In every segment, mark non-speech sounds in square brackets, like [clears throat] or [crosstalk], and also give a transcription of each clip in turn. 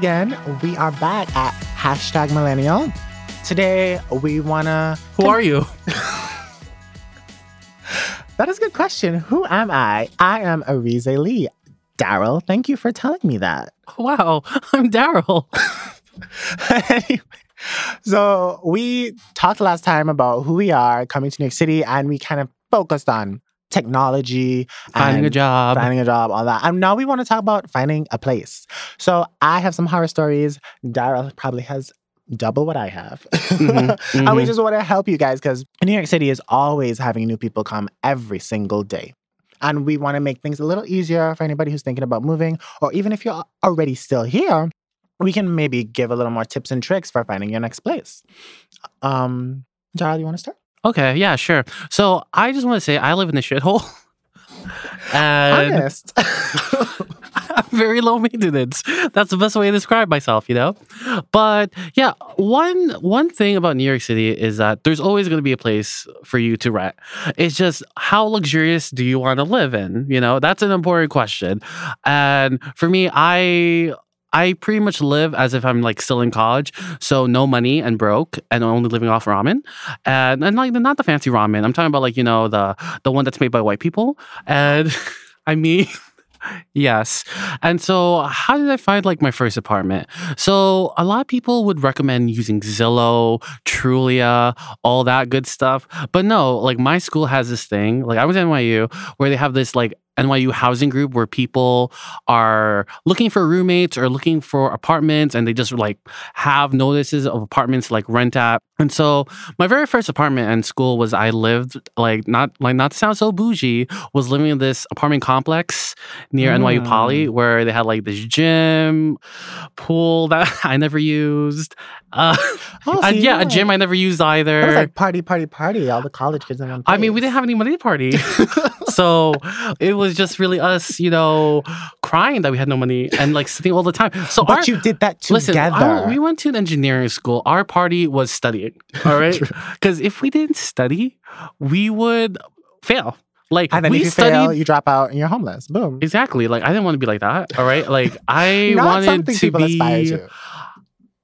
again. We are back at hashtag millennial. Today, we want to. Who are you? [laughs] That is a good question. Who am I? I am Arize Lee. Daryl, thank you for telling me that. Wow, [laughs] I'm Daryl. [laughs] Anyway, so, we talked last time about who we are coming to New York City, and we kind of focused on technology, Finding a job. finding a job, all that. And now we want to talk about finding a place. So I have some horror stories. Daryl probably has double what I have. Mhm, [laughs] and we mhm. just want to help you guys because New York City is always having new people come every single day. And we want to make things a little easier for anybody who's thinking about moving, or even if you're already still here, we can maybe give a little more tips and tricks for finding your next place. Um, Daryl, you want to start? Okay, yeah, sure. So I just want to say I live in a shithole. [laughs] and Honest. I'm [laughs] [laughs] very low maintenance. That's the best way to describe myself, you know? But yeah, one one thing about New York City is that there's always going to be a place for you to rent. It's just how luxurious do you want to live in? You know, that's an important question. And for me, I I pretty much live as if I'm like still in college, so no money and broke, and only living off ramen, and and like not the fancy ramen. I'm talking about like you know the the one that's made by white people, and [laughs] I mean. [laughs] Yes. And so, how did I find like my first apartment? So, a lot of people would recommend using Zillow, Trulia, all that good stuff. But no, like my school has this thing, like I was at NYU, where they have this like NYU housing group where people are looking for roommates or looking for apartments and they just like have notices of apartments like rent at. And so my very first apartment in school was I lived like not like not to sound so bougie, was living in this apartment complex near NYU Poly where they had like this gym, pool that [laughs] I never used. Uh, Oh, [laughs] and see, yeah, a gym I never used either. It was like party, party, party. All the college kids in one I mean, we didn't have any money to party. [laughs] so it was just really us, you know, crying that we had no money and like sitting all the time. So But our, you did that listen, together. our- we went to an engineering school. Our party was studying. [laughs] All right. Because if we didn't study, we would fail. Like and then we if you studied. fail, you drop out and you're homeless. Boom. Exactly. Like I didn't want to be like that. All right. Like [laughs] I wanted to be to.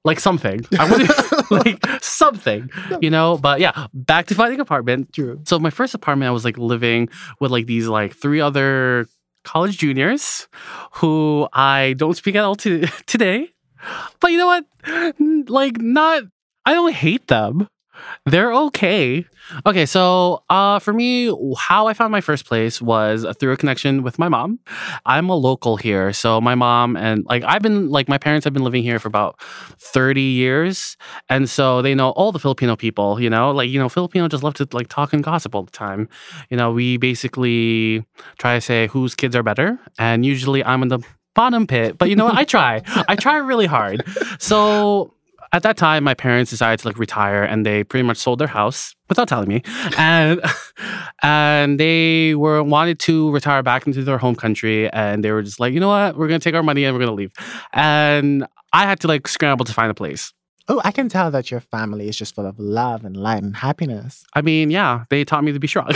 like something. I [laughs] wanted like something, you know. But yeah, back to finding apartment. True. So my first apartment, I was like living with like these like three other college juniors who I don't speak at all to today. But you know what? Like not I don't hate them. They're okay. Okay, so uh, for me, how I found my first place was through a connection with my mom. I'm a local here, so my mom and like I've been like my parents have been living here for about 30 years, and so they know all the Filipino people. You know, like you know, Filipino just love to like talk and gossip all the time. You know, we basically try to say whose kids are better, and usually I'm in the bottom pit. But you know what? I try. I try really hard. So at that time, my parents decided to like retire, and they pretty much sold their house without telling me, [laughs] and and they were wanted to retire back into their home country, and they were just like, you know what, we're gonna take our money and we're gonna leave, and I had to like scramble to find a place. Oh, I can tell that your family is just full of love and light and happiness. I mean, yeah, they taught me to be strong. [laughs]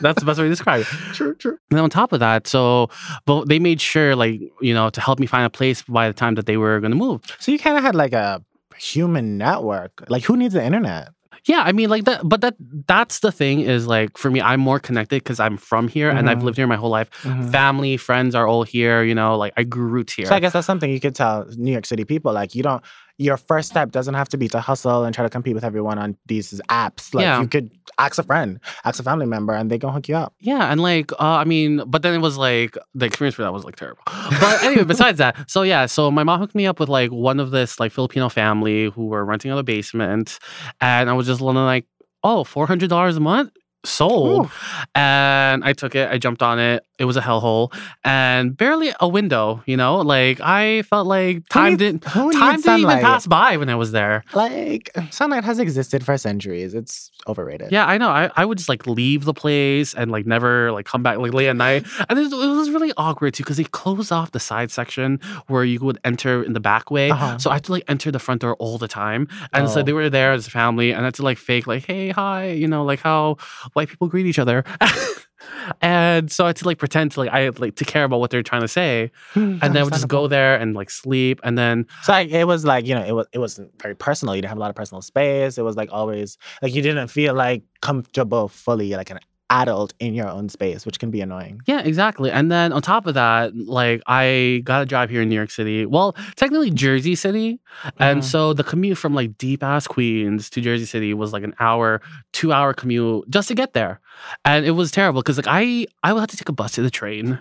That's the best way to describe it. [laughs] True, true. And on top of that, so but they made sure, like, you know, to help me find a place by the time that they were gonna move. So you kind of had like a human network. Like, who needs the internet? Yeah, I mean, like that, but that that's the thing is like for me, I'm more connected because I'm from here and I've Mhm. lived here my whole life. Family, friends are all here. You know, like I grew roots here. So I guess that's something you could tell New York City people. Like, you don't. Your first step doesn't have to be to hustle and try to compete with everyone on these apps. Like, Yeah. you could ask a friend, ask a family member, and they gonna hook you up. Yeah, and like, uh, I mean, but then it was like the experience for that was like terrible. But anyway, besides that, so yeah, so my mom hooked me up with like one of this like Filipino family who were renting out a basement, and I was just learning like, oh, four hundred dollars a month. Sold, Ooh. and I took it. I jumped on it. It was a hellhole, and barely a window. You know, like I felt like time didn't time didn't even pass by when I was there. Like, sunlight has existed for centuries. It's overrated. Yeah, I know. I, I would just like leave the place and like never like come back like late at night. [laughs] And it, it was really awkward too because they closed off the side section where you would enter in the back way. Uh-huh. So I had to like enter the front door all the time. And so Oh. they were there as a family and I had to like fake like, hey, hi, you know, like how white people greet each other. [laughs] and so I had to like pretend to like I like to care about what they're trying to say, hmm, and then just go there and like sleep, and then So like, it was like you know it was it wasn't very personal. You didn't have a lot of personal space. It was like always like you didn't feel like comfortable fully like an adult in your own space, which can be annoying. Yeah, exactly. And then on top of that, like I got a job here in New York City. Well, technically Jersey City. And Mhm. so the commute from like deep ass Queens to Jersey City was like an hour, two hour commute just to get there. And it was terrible because like I I would have to take a bus to the train.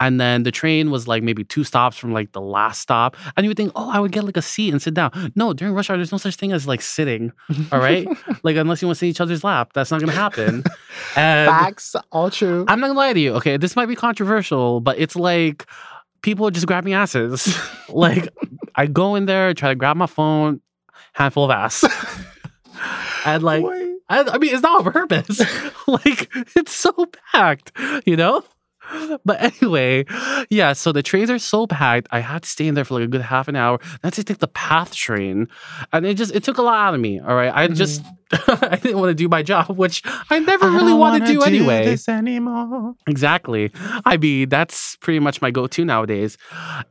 And then the train was like maybe two stops from like the last stop. And you would think, oh, I would get like a seat and sit down. No, during rush hour, there's no such thing as like sitting. All right. [laughs] like unless you want to sit in each other's lap. That's not gonna happen. And Facts, all true. I'm not gonna lie to you. Okay, this might be controversial, but it's like people are just grabbing asses. [laughs] like I go in there, try to grab my phone, handful of ass, [laughs] and like I, I mean, it's not on purpose. like it's so packed, you know. [laughs] But anyway, yeah. So the trains are so packed. I had to stay in there for like a good half an hour. Then to take the PATH train, and it just it took a lot out of me. All right, I just [laughs] I didn't want to do my job, [laughs] which I never Mm-hmm. I really want to wanna do anyway. this anymore. Exactly. I mean, that's pretty much my go-to nowadays.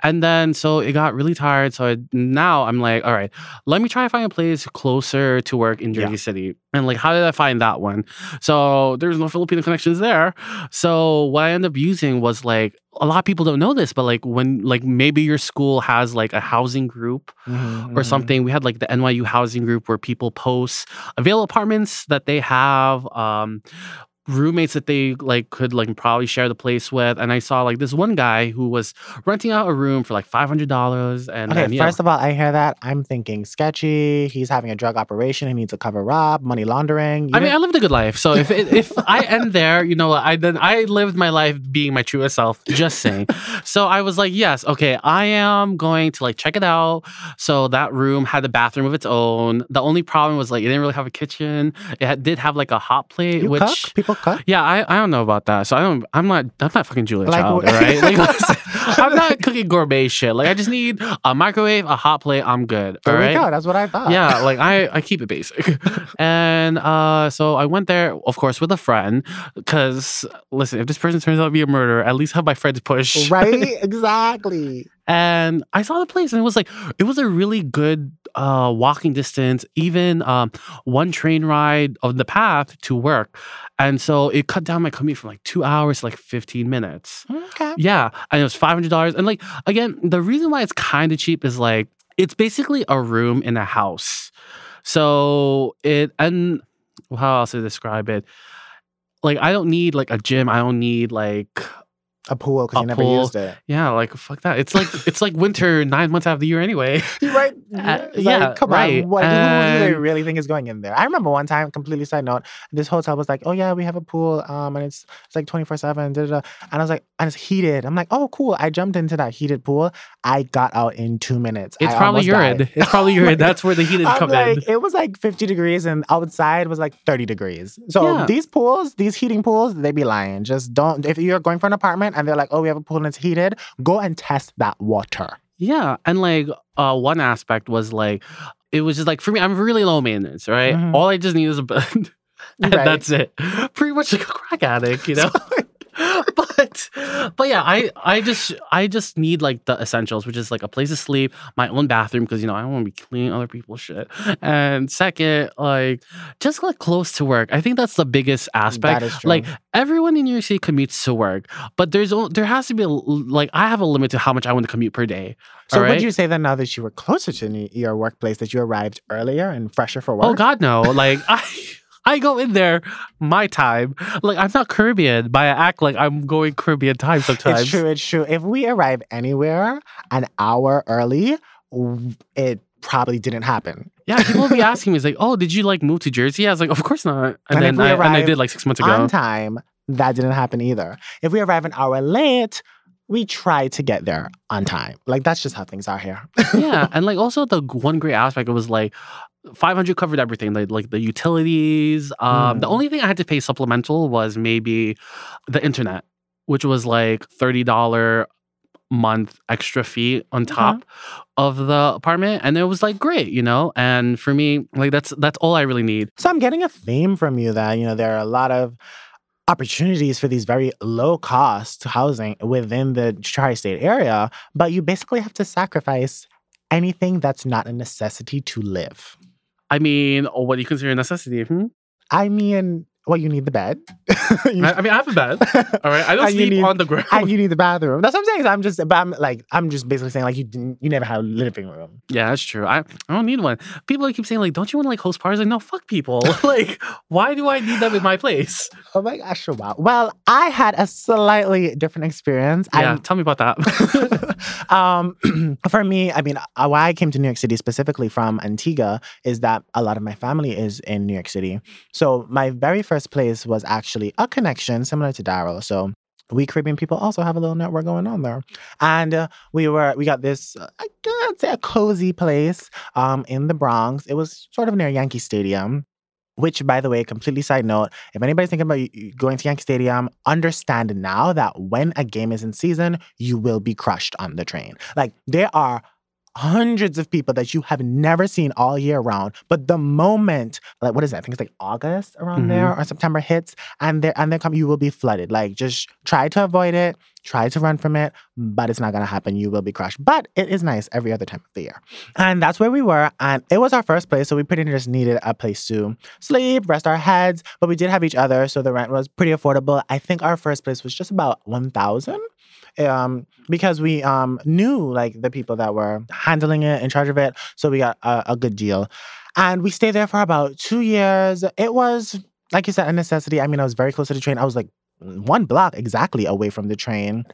And then so it got really tired. So I, now I'm like, all right, let me try to find a place closer to work in Jersey Yeah. City. And like, how did I find that one? So there's no Filipino connections there. So what I end up using was like a lot of people don't know this, but like when like maybe your school has like a housing group Mhm, or mhm. something. We had like the NYU housing group where people post available apartments that they have, um, roommates that they like could like probably share the place with. And I saw like this one guy who was renting out a room for like five hundred dollars. And Okay, yeah, first of all, I hear that. I'm thinking sketchy. He's having a drug operation. He needs a cover up, money laundering. You I mean, I lived a good life. So if if I end [laughs] there, you know, I then I lived my life being my truest self. Just saying. [laughs] so I was like, yes, okay, I am going to like check it out. So that room had a bathroom of its own. The only problem was like it didn't really have a kitchen. It had, did have like a hot plate, you which cook? People cook? yeah, I, I don't know about that. So I don't. I'm not. I'm not fucking Julia Like, Child, right? Like, [laughs] listen, I'm not cooking gourmet shit. Like, I just need a microwave, a hot plate. I'm good. There all we right. go. That's what I thought. Yeah, like I, I keep it basic. [laughs] and uh, so I went there, of course, with a friend. Because listen, if this person turns out to be a murderer, at least have my friends push. right? [laughs] Exactly. And I saw the place, and it was like it was a really good uh, walking distance, even um, one train ride on the path to work. And so it cut down my commute from like two hours to like 15 minutes. Okay. Yeah. And it was $500. And like, again, the reason why it's kind of cheap is like, it's basically a room in a house. So it, and how else to describe it? Like, I don't need like a gym. I don't need like, A pool because you never pool. used it. yeah, like, fuck that. It's like, it's like winter nine months out of the year anyway. [laughs] You're right. [laughs] Uh, yeah, like, come right. on. What, who do they really think is going in there? I remember one time, completely side note, this hotel was like, oh yeah, we have a pool, um, and it's it's like 24-7, da, da, da. And I was like, and it's heated. I'm like, oh cool. I jumped into that heated pool. I got out in two minutes. It's I probably urine. died. It's probably urine. [laughs] That's where the heat is come like, in. it was like 50 degrees and outside was like 30 degrees. So Yeah. these pools, these heating pools, they be lying. Just don't, if you're going for an apartment and they're like, oh, we have a pool and it's heated, go and test that water. Yeah, and like uh, one aspect was like it was just like for me, I'm really low maintenance, right? Mhm. All I just need is a bed, [laughs] and Right. that's it. Pretty much like a crack addict, you [laughs] know. [laughs] but but yeah, I I just I just need like the essentials, which is like a place to sleep, my own bathroom because you know I don't want to be cleaning other people's shit, and second, like just like close to work. I think that's the biggest aspect. That is true. Like everyone in New York City commutes to work, but there's there has to be a, like I have a limit to how much I want to commute per day. So all would you say that now that you were closer to your workplace, that you arrived earlier and fresher for work? Oh God, no! Like [laughs] I, I go in there my time. Like I'm not Caribbean, but I act like I'm going Caribbean time sometimes. It's true. It's true. If we arrive anywhere an hour early, it probably didn't happen. Yeah, people will be [laughs] asking me, "It's like, oh, did you like move to Jersey?" I was like, "Of course not." And, And then I, and I did like six months ago. On time, that didn't happen either. If we arrive an hour late, we try to get there on time. Like that's just how things are here. yeah, [laughs] and like also the one great aspect was like 500 covered everything, like like the utilities. Um, The Mm. only thing I had to pay supplemental was maybe the internet, which was like thirty dollar month extra fee on top of the apartment, and it was like great, you know. And for me, like that's that's all I really need. So I'm getting a theme from you that, you know, there are a lot of opportunities for these very low cost housing within the tri state area, but you basically have to sacrifice anything that's not a necessity to live. I mean, what do you consider a necessity? Hmm? I mean, well, you need the bed. [laughs] You- I, I mean, I have a bed. [laughs] All right, I don't sleep need- on the ground. and you need the bathroom. That's what I'm saying. So I'm just, but I'm like, I'm just basically saying, like, you didn't, you never had a living room. Yeah, that's true. I, I don't need one. People keep saying like, "Don't you want to like host parties?" Like, no, fuck people. [laughs] like, why do I need them in my place? Oh my gosh, wow. Well, I had a slightly different experience. Yeah, I'm- tell me about that. um, [clears throat] for me, I mean, uh, why I came to New York City specifically from Antigua is that a lot of my family is in New York City. So my very first place was actually a connection similar to Daryl. So we Caribbean people also have a little network going on there, and uh, we were we got this uh, I'd say a cozy place um, in the Bronx. It was sort of near Yankee Stadium. Which, by the way, completely side note, if anybody's thinking about going to Yankee Stadium, understand now that when a game is in season, you will be crushed on the train. Like there are hundreds of people that you have never seen all year round, but the moment, like what is that? I think it's like August around Mhm. there or September hits, and they and they come, you will be flooded. Like just try to avoid it, try to run from it, but it's not gonna happen. You will be crushed. But it is nice every other time of the year. And that's where we were. And it was our first place. So we pretty much just needed a place to sleep, rest our heads. But we did have each other. So the rent was pretty affordable. I think our first place was just about 1000 um, because we um, knew like the people that were handling it, in charge of it. So we got a, a good deal. And we stayed there for about two years. It was, like you said, a necessity. I mean, I was very close to the train. I was like one block exactly away from the train.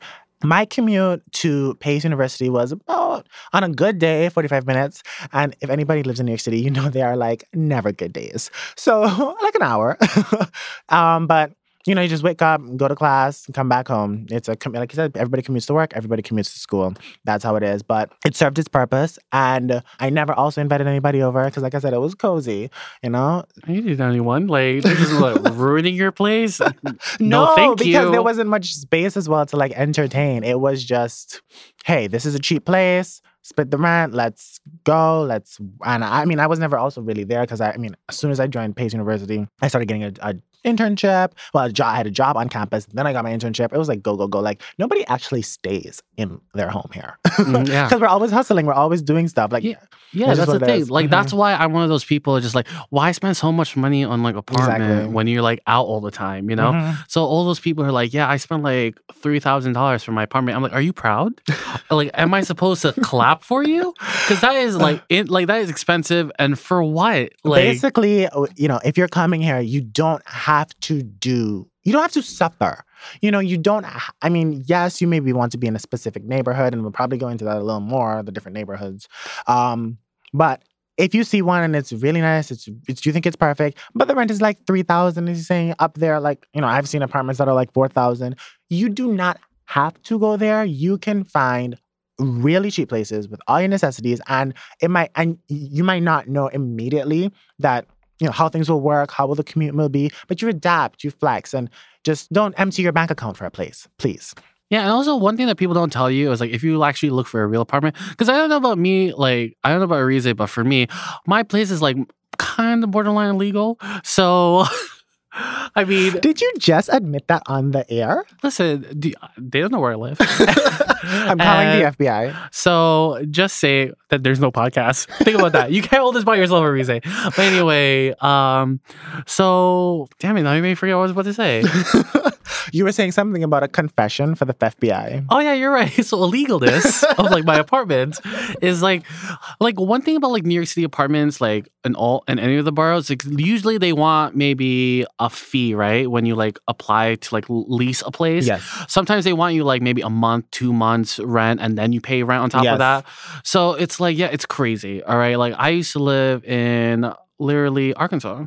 My commute to Pace University was about, on a good day, 45 minutes. And if anybody lives in New York City, you know they are like never good days. So, [laughs] like an hour. [laughs] um, but, you know, you just wake up, go to class, come back home. It's a, like you said, everybody commutes to work, everybody commutes to school. That's how it is. But it served its purpose. And I never also invited anybody over because, like I said, it was cozy, you know? you need anyone like just like [laughs] ruining your place. No, thank because you. Because there wasn't much space as well to like entertain. It was just, hey, this is a cheap place. Split the rent. Let's go. Let's. And I mean, I was never also really there because I, I mean, as soon as I joined Pace University, I started getting a, a internship. Well, job, I had a job on campus. Then I got my internship. It was like go go go. Like nobody actually stays in their home here Mm, [laughs] yeah. because we're always hustling, We're always doing stuff. Like Yeah. Yeah, That's the thing. Like Mhm. that's why I'm one of those people just like, why spend so much money on like apartment Exactly. when you're like out all the time, you know? mhm. So all those people are like, yeah, I spent like three thousand dollars for my apartment. I'm like, are you proud? [laughs] like, am I supposed to clap for you? Because that is like [laughs] it, like that is expensive, and for what? Like, basically, uh, you know, if you're coming here, you don't have to do, you don't have to suffer. You know, you don't, I mean, yes, you maybe want to be in a specific neighborhood, and we'll probably go into that a little more, the different neighborhoods. Um, but if you see one and it's really nice, it's, it's you think it's perfect, but the rent is like 3000 as you're saying up there, like, you know, I've seen apartments that are like 4000 You do not have to go there. You can find really cheap places with all your necessities and it might and you might not know immediately that you know how things will work how will the commute will be but you adapt you flex and just don't empty your bank account for a place please Yeah, and also one thing that people don't tell you is like if you actually look for a real apartment, because I don't know about me, like I don't know about Arize, but for me, my place is like kind of borderline legal. So, [laughs] I mean, did you just admit that on the air listen, do, they don't know where I live. [laughs] i'm calling And the fbi So just say that there's no podcast. Think about that. You can't hold this by yourself, Arize. But anyway, um, so damn it, now you me forget what I was about to say. [laughs] [laughs] you were saying something about a confession for the fbi Oh yeah, you're right. [laughs] So illegalness of like my apartment is like like one thing about like New York City apartments, like in all in any of the boroughs, like usually they want maybe a fee, right? When you like apply to like lease a place. yes Sometimes they want you like maybe a month, two months rent, and then you pay rent on top Yes. of that. So it's like, yeah, it's crazy. All right. Like I used to live in literally Arkansas,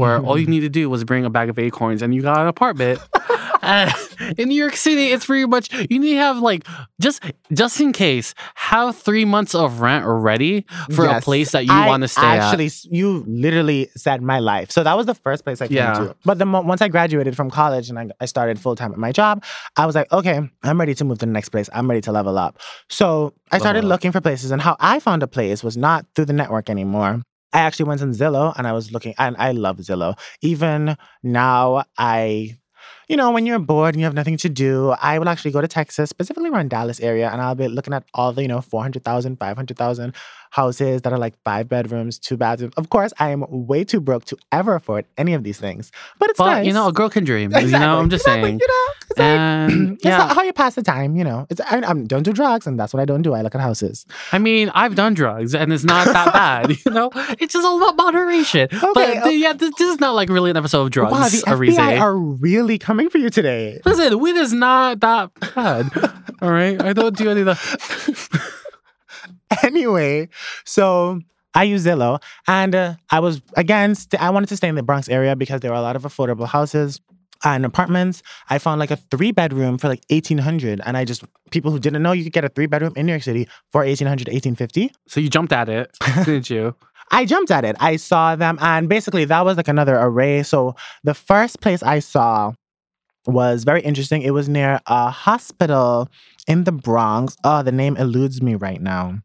where all you mm-hmm. need to do was bring a bag of acorns and you got an apartment. [laughs] [laughs] In New York City, it's pretty much you need to have like just just in case have three months of rent ready for a place that you want to stay actually, at. you literally said my life. So that was the first place I came Yeah. to. But the mo- once I graduated from college and I, I started full time at my job, I was like, okay, I'm ready to move to the next place. I'm ready to level up. So I started uh-huh. looking for places, and how I found a place was not through the network anymore. I actually went on Zillow and I was looking, and I love Zillow. Even now, I. you know, when you're bored and you have nothing to do, I will actually go to Texas, specifically around Dallas area, and I'll be looking at all the, you know, 400,000, 500,000 houses that are like five bedrooms, two bathrooms. Of course, I am way too broke to ever afford any of these things, but it's But nice. you know, a girl can dream. Exactly. You know, I'm just Exactly, saying. You know, it's like, [clears throat] it's yeah, not how you pass the time, you know. It's I, I don't do drugs, and that's what I don't do. I look at houses. I mean, I've done drugs and it's not that bad. [laughs] You know, it's just all about moderation. but Okay, yeah, this, this is not like really an episode of drugs. wow, the Arize. FBI are really coming for you today. Listen, weed is not that bad. [laughs] all right, I don't do any of the. [laughs] [laughs] anyway, so I use Zillow, and uh, I was again. St- I wanted to stay in the Bronx area because there were a lot of affordable houses and apartments. I found like a three bedroom for like eighteen hundred, and I just people who didn't know you could get a three bedroom in New York City for 1800 1850 So you jumped at it, [laughs] didn't you? I jumped at it. I saw them, and basically that was like another array. So the first place I saw was very interesting. It was near a hospital in the Bronx. Oh, the name eludes me right now.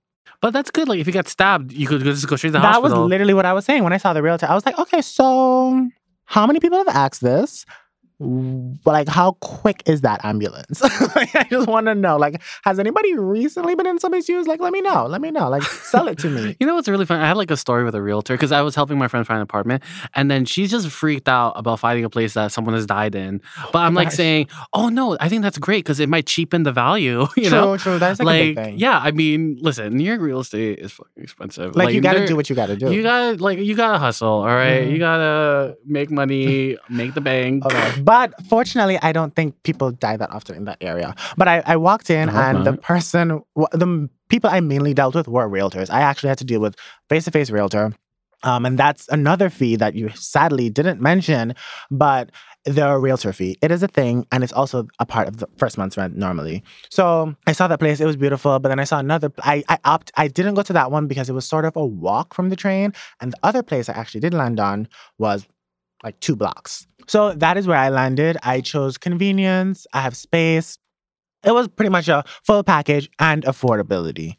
But that's good. Like if you got stabbed, you could just go straight to the hospital. that was literally what I was saying when I saw the realtor. I was like, okay, so how many people have asked this? Like, how quick is that ambulance? [laughs] like, I just want to know. Like, has anybody recently been in somebody's shoes? Like, let me know. Let me know. Like, sell it to me. [laughs] You know what's really fun? I had like a story with a realtor because I was helping my friend find an apartment, and then she's just freaked out about finding a place that someone has died in. But I'm like Gosh. saying, "Oh no, I think that's great because it might cheapen the value." [laughs] You true, know, true. That's like, thing. yeah. I mean, listen, New York real estate is fucking expensive. Like, you got to do what you got to do. You got to like you gotta hustle, all right? Mhm. You gotta make money, make the bank. Okay. But fortunately, I don't think people die that often in that area. But I, I walked in I hope and the person, the people I mainly dealt with were realtors. I actually had to deal with face to face realtor. Um, and that's another fee that you sadly didn't mention, but the realtor fee. It is a thing, and it's also a part of the first month's rent normally. So I saw that place; it was beautiful. But then I saw another. I I opt. I didn't go to that one because it was sort of a walk from the train, and the other place I actually did land on was like two blocks. So that is where I landed. I chose convenience. I have space. It was pretty much a full package and affordability.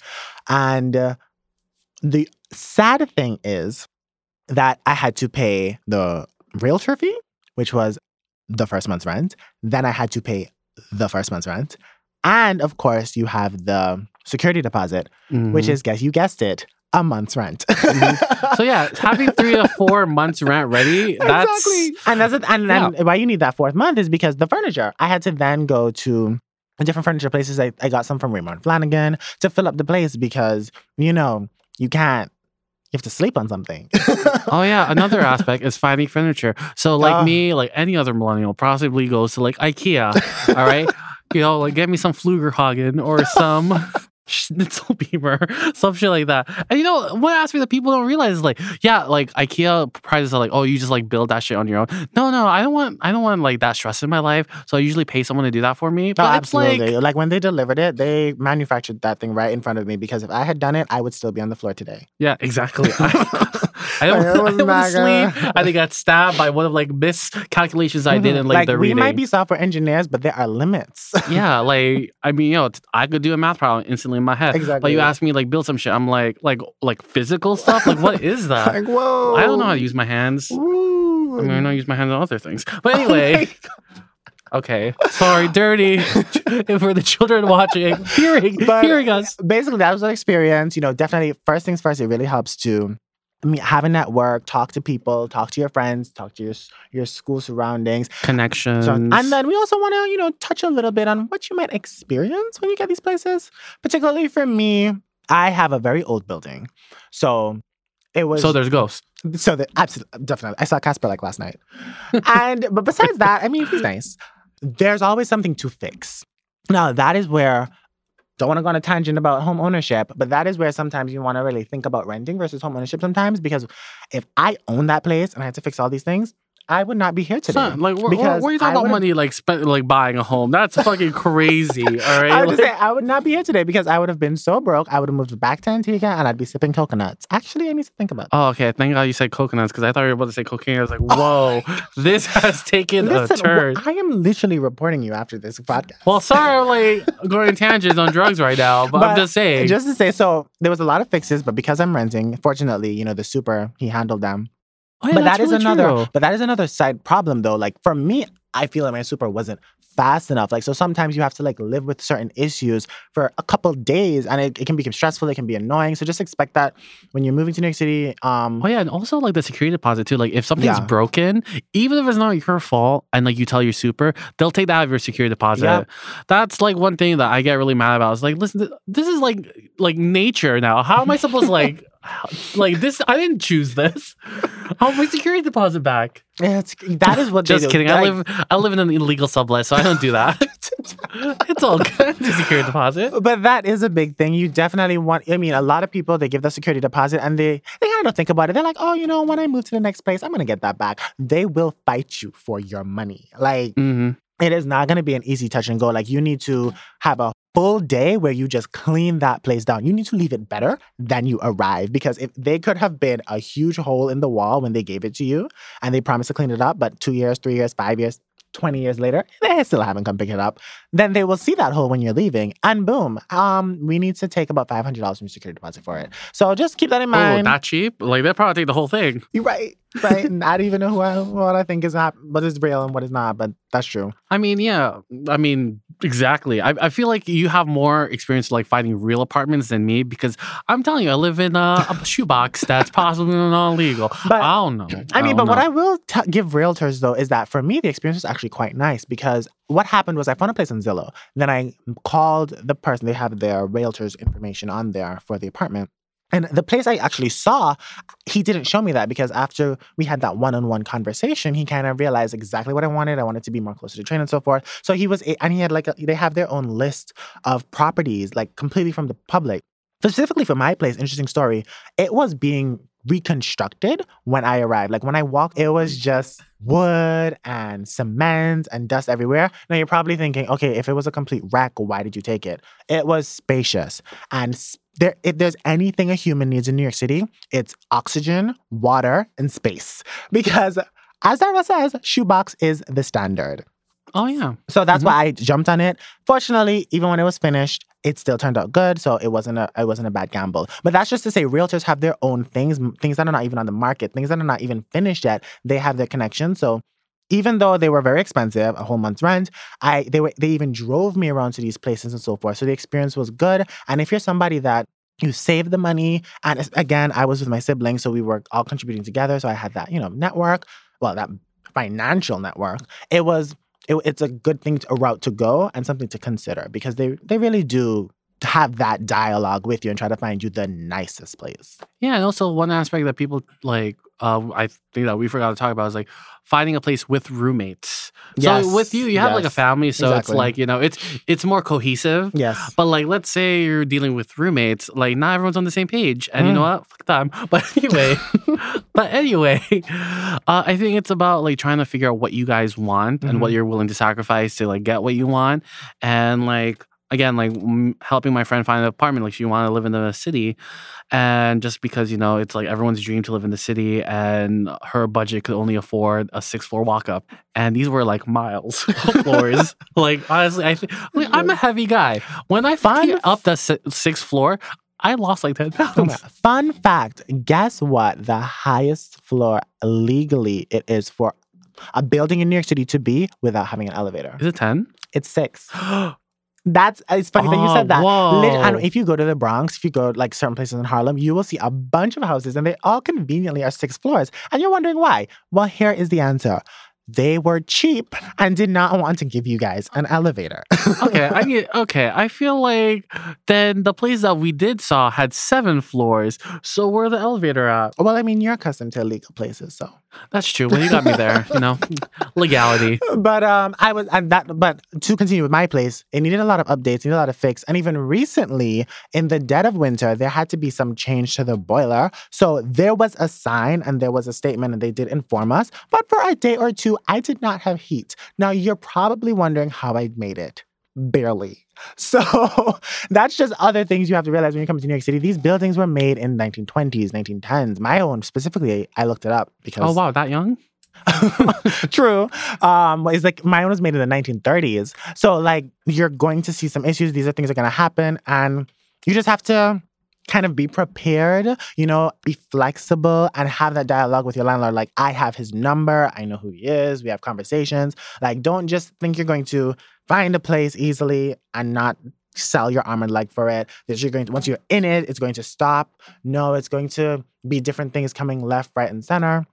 And uh, the sad thing is that I had to pay the realtor fee, which was the first month's rent. Then I had to pay the first month's rent. And of course, you have the security deposit, which Mhm. is, guess you guessed it, a month's rent. so yeah, having three to four months rent ready. [laughs] That's exactly. And that's it. And then why you need that fourth month is because the furniture. I had to then go to different furniture places. I, I got some from Raymour & Flanigan to fill up the place because, you know, you can't, you have to sleep on something. [laughs] Oh yeah, another aspect is finding furniture. So like Ah. me, like any other millennial, possibly goes to like IKEA. All right, [laughs] you know, like get me some Flugerhagen or some Schnitzelbeamer, [laughs] some shit like that. And you know, one aspect that people don't realize is like, yeah, like IKEA prices are like, oh, you just like build that shit on your own. No, no, I don't want, I don't want like that stress in my life. So I usually pay someone to do that for me. Oh, But it's absolutely. like, Like, when they delivered it, they manufactured that thing right in front of me because if I had done it, I would still be on the floor today. yeah, exactly. [laughs] I don't, [laughs] I don't want not to sleep. I think got stabbed by one of like miscalculations I did Mhm. in like, the we reading. We might be software engineers, but there are limits. [laughs] yeah, like I mean, you know, t- I could do a math problem instantly in my head. Exactly. But you ask me like build some shit, I'm like, like, like physical stuff. Like, what is [laughs] that? like, whoa. I don't know how to use my hands. Ooh. I mean, I know how to use my hands on other things. But anyway, okay, sorry, dirty for the children watching, hearing, But- hearing us. basically that was an experience you know definitely first things first it really helps to Have a network, talk to people, talk to your friends, talk to your your school surroundings. Connections. So, and then we also want to, you know, touch a little bit on what you might experience when you get these places. Particularly for me, I have a very old building, so it was so there's ghosts. so the absolutely definitely. I saw Casper like last night. and but besides that, I mean, he's [laughs] nice. There's always something to fix. Now that is where don't want to go on a tangent about home ownership, but that is where sometimes you want to really think about renting versus home ownership sometimes because if I own that place and I had to fix all these things, I would not be here today. Son, like, where, because where are you I talking about would've- money like spent like buying a home? That's fucking crazy. [laughs] All right. I would Like- say I would not be here today because I would have been so broke. I would have moved back to Antigua and I'd be sipping coconuts. Actually, I need to think about. Oh, okay. Thank God you said coconuts because I thought you were about to say cocaine. I was like, [laughs] oh whoa, this has taken Listen, a turn. I am literally reporting you after this podcast. Well, sorry, I'm like going tangents on drugs right now, but, I'm just saying. Just to say, so there was a lot of fixes, but because I'm renting, fortunately, you know, the super he handled them. Oh, yeah, but that's really another. true. But that is another side problem, though. Like for me, I feel like my super wasn't fast enough. Like so sometimes you have to like live with certain issues for a couple days and it, it can become stressful, it can be annoying. So just expect that when you're moving to New York City. Um Oh yeah, and also like the security deposit too. Like if something's Yeah. broken, even if it's not your fault, and like you tell your super, they'll take that out of your security deposit. Yep. That's like one thing that I get really mad about. It's like, listen, this is like like nature now. How am I supposed to like [laughs] like this? I didn't choose this. [laughs] How my security deposit back? it's that is what they Just kidding. I live I live in an illegal sublet, so I don't do that. [laughs] it's all good. The security deposit. But that is a big thing. You definitely want. I mean, a lot of people they give the security deposit and they they kind of don't think about it. They're like, oh, you know, when I move to the next place, I'm gonna get that back. They will fight you for your money. Like hmm it is not gonna be an easy touch and go. Like you need to have a full day where you just clean that place down. You need to leave it better than you arrive because if they could have been a huge hole in the wall when they gave it to you and they promised to clean it up, but two years, three years, five years. 20 years later, they still haven't come pick it up. Then they will see that hole when you're leaving, and boom, um, we need to take about $500 from your security deposit for it. So just keep that in mind. Oh, mind. that cheap? Like they'll probably take the whole thing. You're right, right. [laughs] and I don't even know who I, what I think is hap- what is real and what is not, but that's true. I mean, yeah. I mean, exactly. I, I feel like you have more experience like finding real apartments than me because I'm telling you, I live in a, a [laughs] shoebox that's possibly not legal. But- I don't know. I mean, don't but what. I will t- give realtors though is that for me, the experience was actually quite nice because what happened was I found a place on Zillow. Then I called the person, they have their realtor's information on there for the apartment. And the place I actually saw, he didn't show me that because after we had that one-on-one conversation, he kind of realized exactly what I wanted. I wanted to be more closer to train and so forth. So he was, and he had like, a, they have their own list of properties, like completely from the public. Specifically for my place, interesting story, it was being reconstructed when I arrived. Like when I walked, it was oh. just wood and cement and dust everywhere. Now you're probably thinking, okay, if it was a complete wreck, why did you take it? It was spacious. And there, if there's anything a human needs in New York City, it's oxygen, water, and space. [laughs] Because as Daryl says, shoebox is the standard. Oh, yeah. So that's mm-hmm. why I jumped on it. Fortunately, even when it was finished, it still turned out good. So it wasn't a it wasn't a bad gamble. But that's just to say, realtors have their own things, things that are not even on the market, things that are not even finished yet. They have their connections. So even though they were very expensive, a whole month's rent, I they were they even drove me around to these places and so forth. So the experience was good. And if you're somebody that you save the money, and again, I was with my siblings, so we were all contributing together. So I had that, you know, network, well, that financial network. It was it, it's a good thing to, a route to go and something to consider because they they really do have that dialogue with you and try to find you the nicest place. Yeah, and also one aspect that people like, uh, I think that we forgot to talk about is like finding a place with roommates. Yes, So with you, you have like a family, so it's like you know, it's it's more cohesive. Yes. But like, let's say you're dealing with roommates, like not everyone's on the same page, and you know Mm. what? Fuck them. [laughs] But anyway, [laughs] but anyway, [laughs] uh, I think it's about like trying to figure out what you guys want and what Mhm. you're willing to sacrifice to like get what you want, and like again, like mm, helping my friend find an apartment. Like she wanted to live in the city, and just because you know it's like everyone's dream to live in the city, and her budget could only afford a six floor walk up, and these were like miles [laughs] of floors. [laughs] like honestly, I think like, I'm a heavy guy. When I find up the si- sixth floor, I lost like ten pounds. Um, fun fact guess what? The highest floor legally it is for a building in New York City to be without having an elevator. Is it ten? It's six. [gasps] That's it's funny that you Oh, said that. Oh, Lit- and if you go to the Bronx, if you go like certain places in Harlem, you will see a bunch of houses and they all conveniently are six floors. And you're wondering why. Well, here is the answer. They were cheap and did not want to give you guys an elevator. [laughs] okay, I get okay. I feel like then the place that we did saw had seven floors. So where the elevator at? well, I mean, you're accustomed to illegal places, so. That's true. Well, you got me there. You know, [laughs] legality. But um, I was and that. But to continue with my place, it needed a lot of updates, needed a lot of fix, and even recently, in the dead of winter, there had to be some change to the boiler. So there was a sign and there was a statement, and they did inform us. But for a day or two, I did not have heat. Now you're probably wondering how I made it. Barely. [laughs] So that's just other things you have to realize when you come to New York City. These buildings were made in 1920s, 1910s. My own specifically, I looked it up because Oh wow, that young? [laughs] True. Um, it's like my own was made in the 1930s. So like you're going to see some issues. These are things that are gonna happen, and you just have to kind of be prepared, you know, be flexible and have that dialogue with your landlord. Like, I have his number, I know who he is, we have conversations. Like, don't just think you're going to find a place easily and not sell your arm and leg for it. That you're going to, once you're in it, it's going to stop. No, it's going to be different things coming left, right, and center.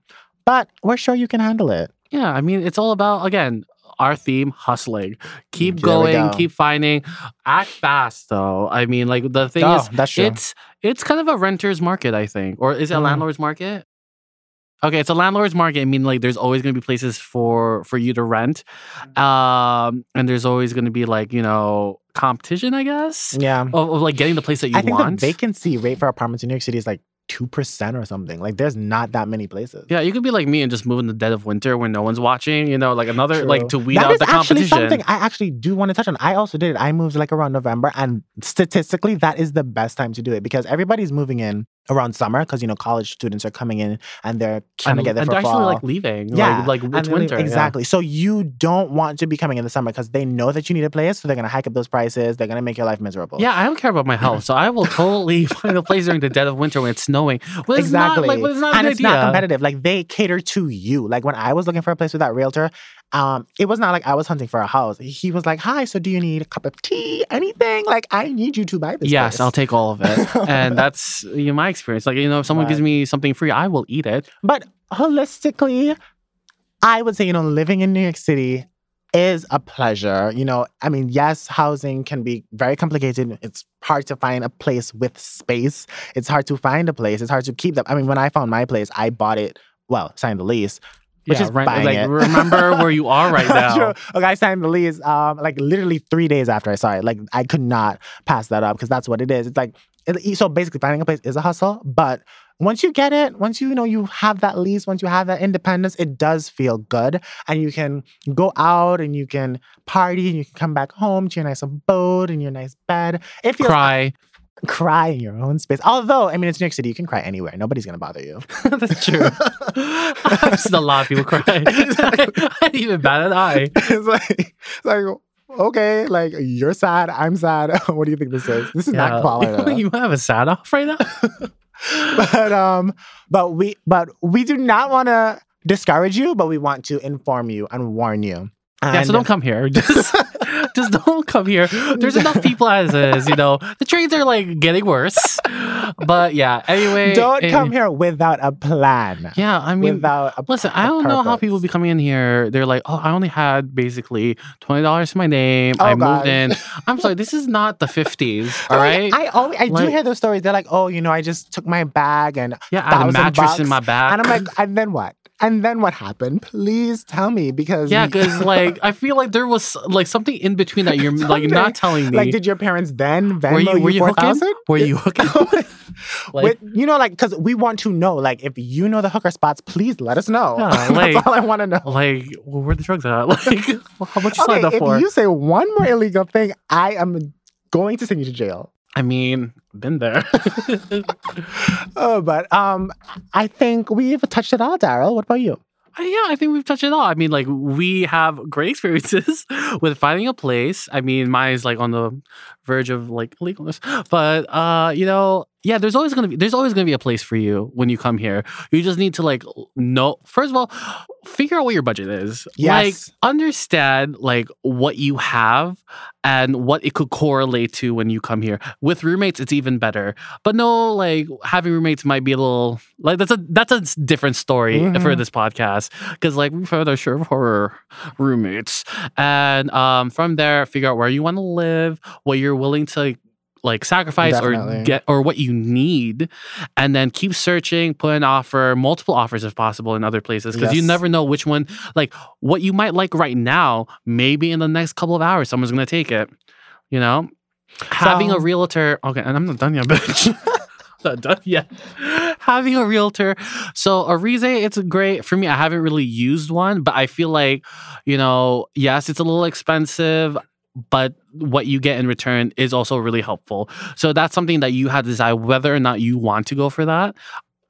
But we're sure you can handle it. Yeah, I mean, it's all about again our theme hustling. Keep There going, go. keep finding. Act fast though. I mean, like the thing Oh, is, that's true. it's it's kind of a renter's market, I think, or is it a Mm. landlord's market? Okay, it's a landlord's market. I mean, like there's always going to be places for for you to rent, um, and there's always going to be like you know competition, I guess, Yeah. of, of like getting the place that you I think want. the vacancy rate for apartments in New York City is like 2% or something. Like, there's not that many places. yeah, you could be like me and just move in the dead of winter when no one's watching. You know, like another like to weed That out is the actually competition. something I actually do want to touch on. I also did it. I moved like around November, and statistically, that is the best time to do it because everybody's moving in around summer because you know college students are coming in and they're trying to and, get there and for actually fall. like leaving. yeah, like, like it's winter. yeah. Exactly. So you don't want to be coming in the summer because they know that you need a place, so they're gonna hike up those prices. They're gonna make your life miserable. Yeah, I don't care about my health, so I will totally [laughs] find a place during the dead of winter when it's snowing. Well, it's exactly. not like, well, it's not and it's idea. not competitive. Like they cater to you. Like when I was looking for a place with that realtor, um, it was not like I was hunting for a house. He was like, "Hi, so do you need a cup of tea? Anything? Like I need you to buy this." Yes, place." I'll take all of it, [laughs] and that's you know, my experience. Like you know, if someone gives me something free, I will eat it. But holistically, I would say, you know, living in New York City is a pleasure. You know, I mean, yes, housing can be very complicated. It's hard to find a place with space. It's hard to find a place. It's hard to keep them. I mean, when I found my place, I bought it, well, signed the lease. Which yeah, is right, like it. remember where you are right [laughs] now. True. Okay, I signed the lease um like literally three days after I saw it. Like I could not pass that up because that's what it is. It's like it, so basically finding a place is a hustle, but once you get it, once you, you know you have that lease, once you have that independence, it does feel good, and you can go out and you can party and you can come back home to your nice abode and your nice bed. It feels Cry. Cry in your own space. Although I mean, it's New York City, you can cry anywhere. Nobody's gonna bother you. [laughs] that's true. [laughs] I've seen a lot of people cry. [laughs] I didn't even bat an eye. it's like, it's like okay, like you're sad, I'm sad. what do you think this is? This is not quality. you have a sad off right now. but um, but we but we do not want to discourage you, but we want to inform you and warn you. Yeah, so don't come here. Just, [laughs] just don't come here. There's enough people as is. You know, the trains are like getting worse. But yeah, anyway. don't eh, come here without a plan. Yeah, I mean, without a listen, I don't know how people be coming in here. They're like, oh, I only had basically twenty dollars to my name. Oh, I moved in. [laughs] I'm sorry, this is not the fifties. all right? Like, right. I always, I do hear those stories. They're like, oh, you know, I just took my bag and yeah, I had a mattress in my back. and I'm like, and then what? And then what happened? Please tell me because yeah, because like I feel like there was like something in between that you're like not telling me. like, did your parents then Venmo were you were you four [laughs] hooking? Were you hooking? Like- With, you know, like, because we want to know, like, if you know the hooker spots, please let us know. Yeah, [laughs] like- That's all I want to know. like, well, where the drugs at? [laughs] Like, how much you Okay, signed up if for? you say one more illegal thing, I am going to send you to jail. I mean, been there. [laughs] Oh, but um, I think we've touched it all, Daryl. What about you? Uh, yeah, I think we've touched it all. I mean, like we have great experiences [laughs] with finding a place. I mean, mine is like on the verge of like legalness, but uh, you know, yeah, there's always gonna be there's always gonna be a place for you when you come here. You just need to like know first of all, figure out what your budget is. Yes. Like understand like what you have and what it could correlate to when you come here. With roommates, it's even better. But no, like having roommates might be a little like that's a that's a different story for Mhm. this podcast because like we've had our share of horror roommates, and um, from there figure out where you want to live, what you're willing to like sacrifice or get or what you need and then keep searching put an offer multiple offers if possible in other places because you never know which one like what you might like right now maybe in the next couple of hours someone's gonna take it you know? Having a realtor okay and i'm not done yet [laughs] bitch. Not done yet. Having a realtor so Arize, it's great. For me i haven't really used one but i feel like you know yes it's a little expensive but what you get in return is also really helpful so that's something that you have to decide whether or not you want to go for that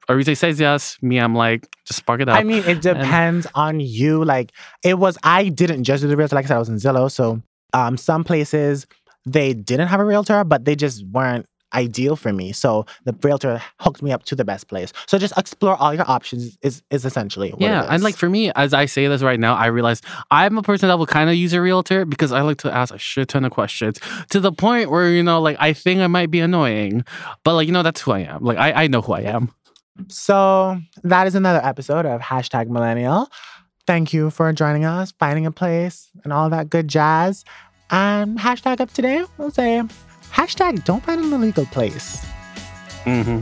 Arize says yes me i'm like just spark it up I mean, it depends on you. Like, it was, I didn't just do the realtor. Like I said, I was in Zillow. So, um, some places they didn't have a realtor, but they just weren't ideal for me. So the realtor hooked me up to the best place. So just explore all your options is is essentially what yeah, and like for me, as I say this right now, I realize I'm a person that will kind of use a realtor because I like to ask a shit ton of questions to the point where you know, like I think I might be annoying, but like you know, that's who I am. Like I, I know who I am. So that is another episode of hashtag millennial. Thank you for joining us, finding a place, and all that good jazz. And hashtag up today, we'll say hashtag don't find an illegal place. Mm-hmm.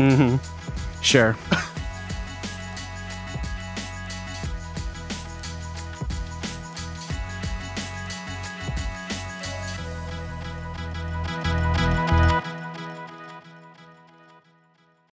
Mm-hmm. Sure. [laughs]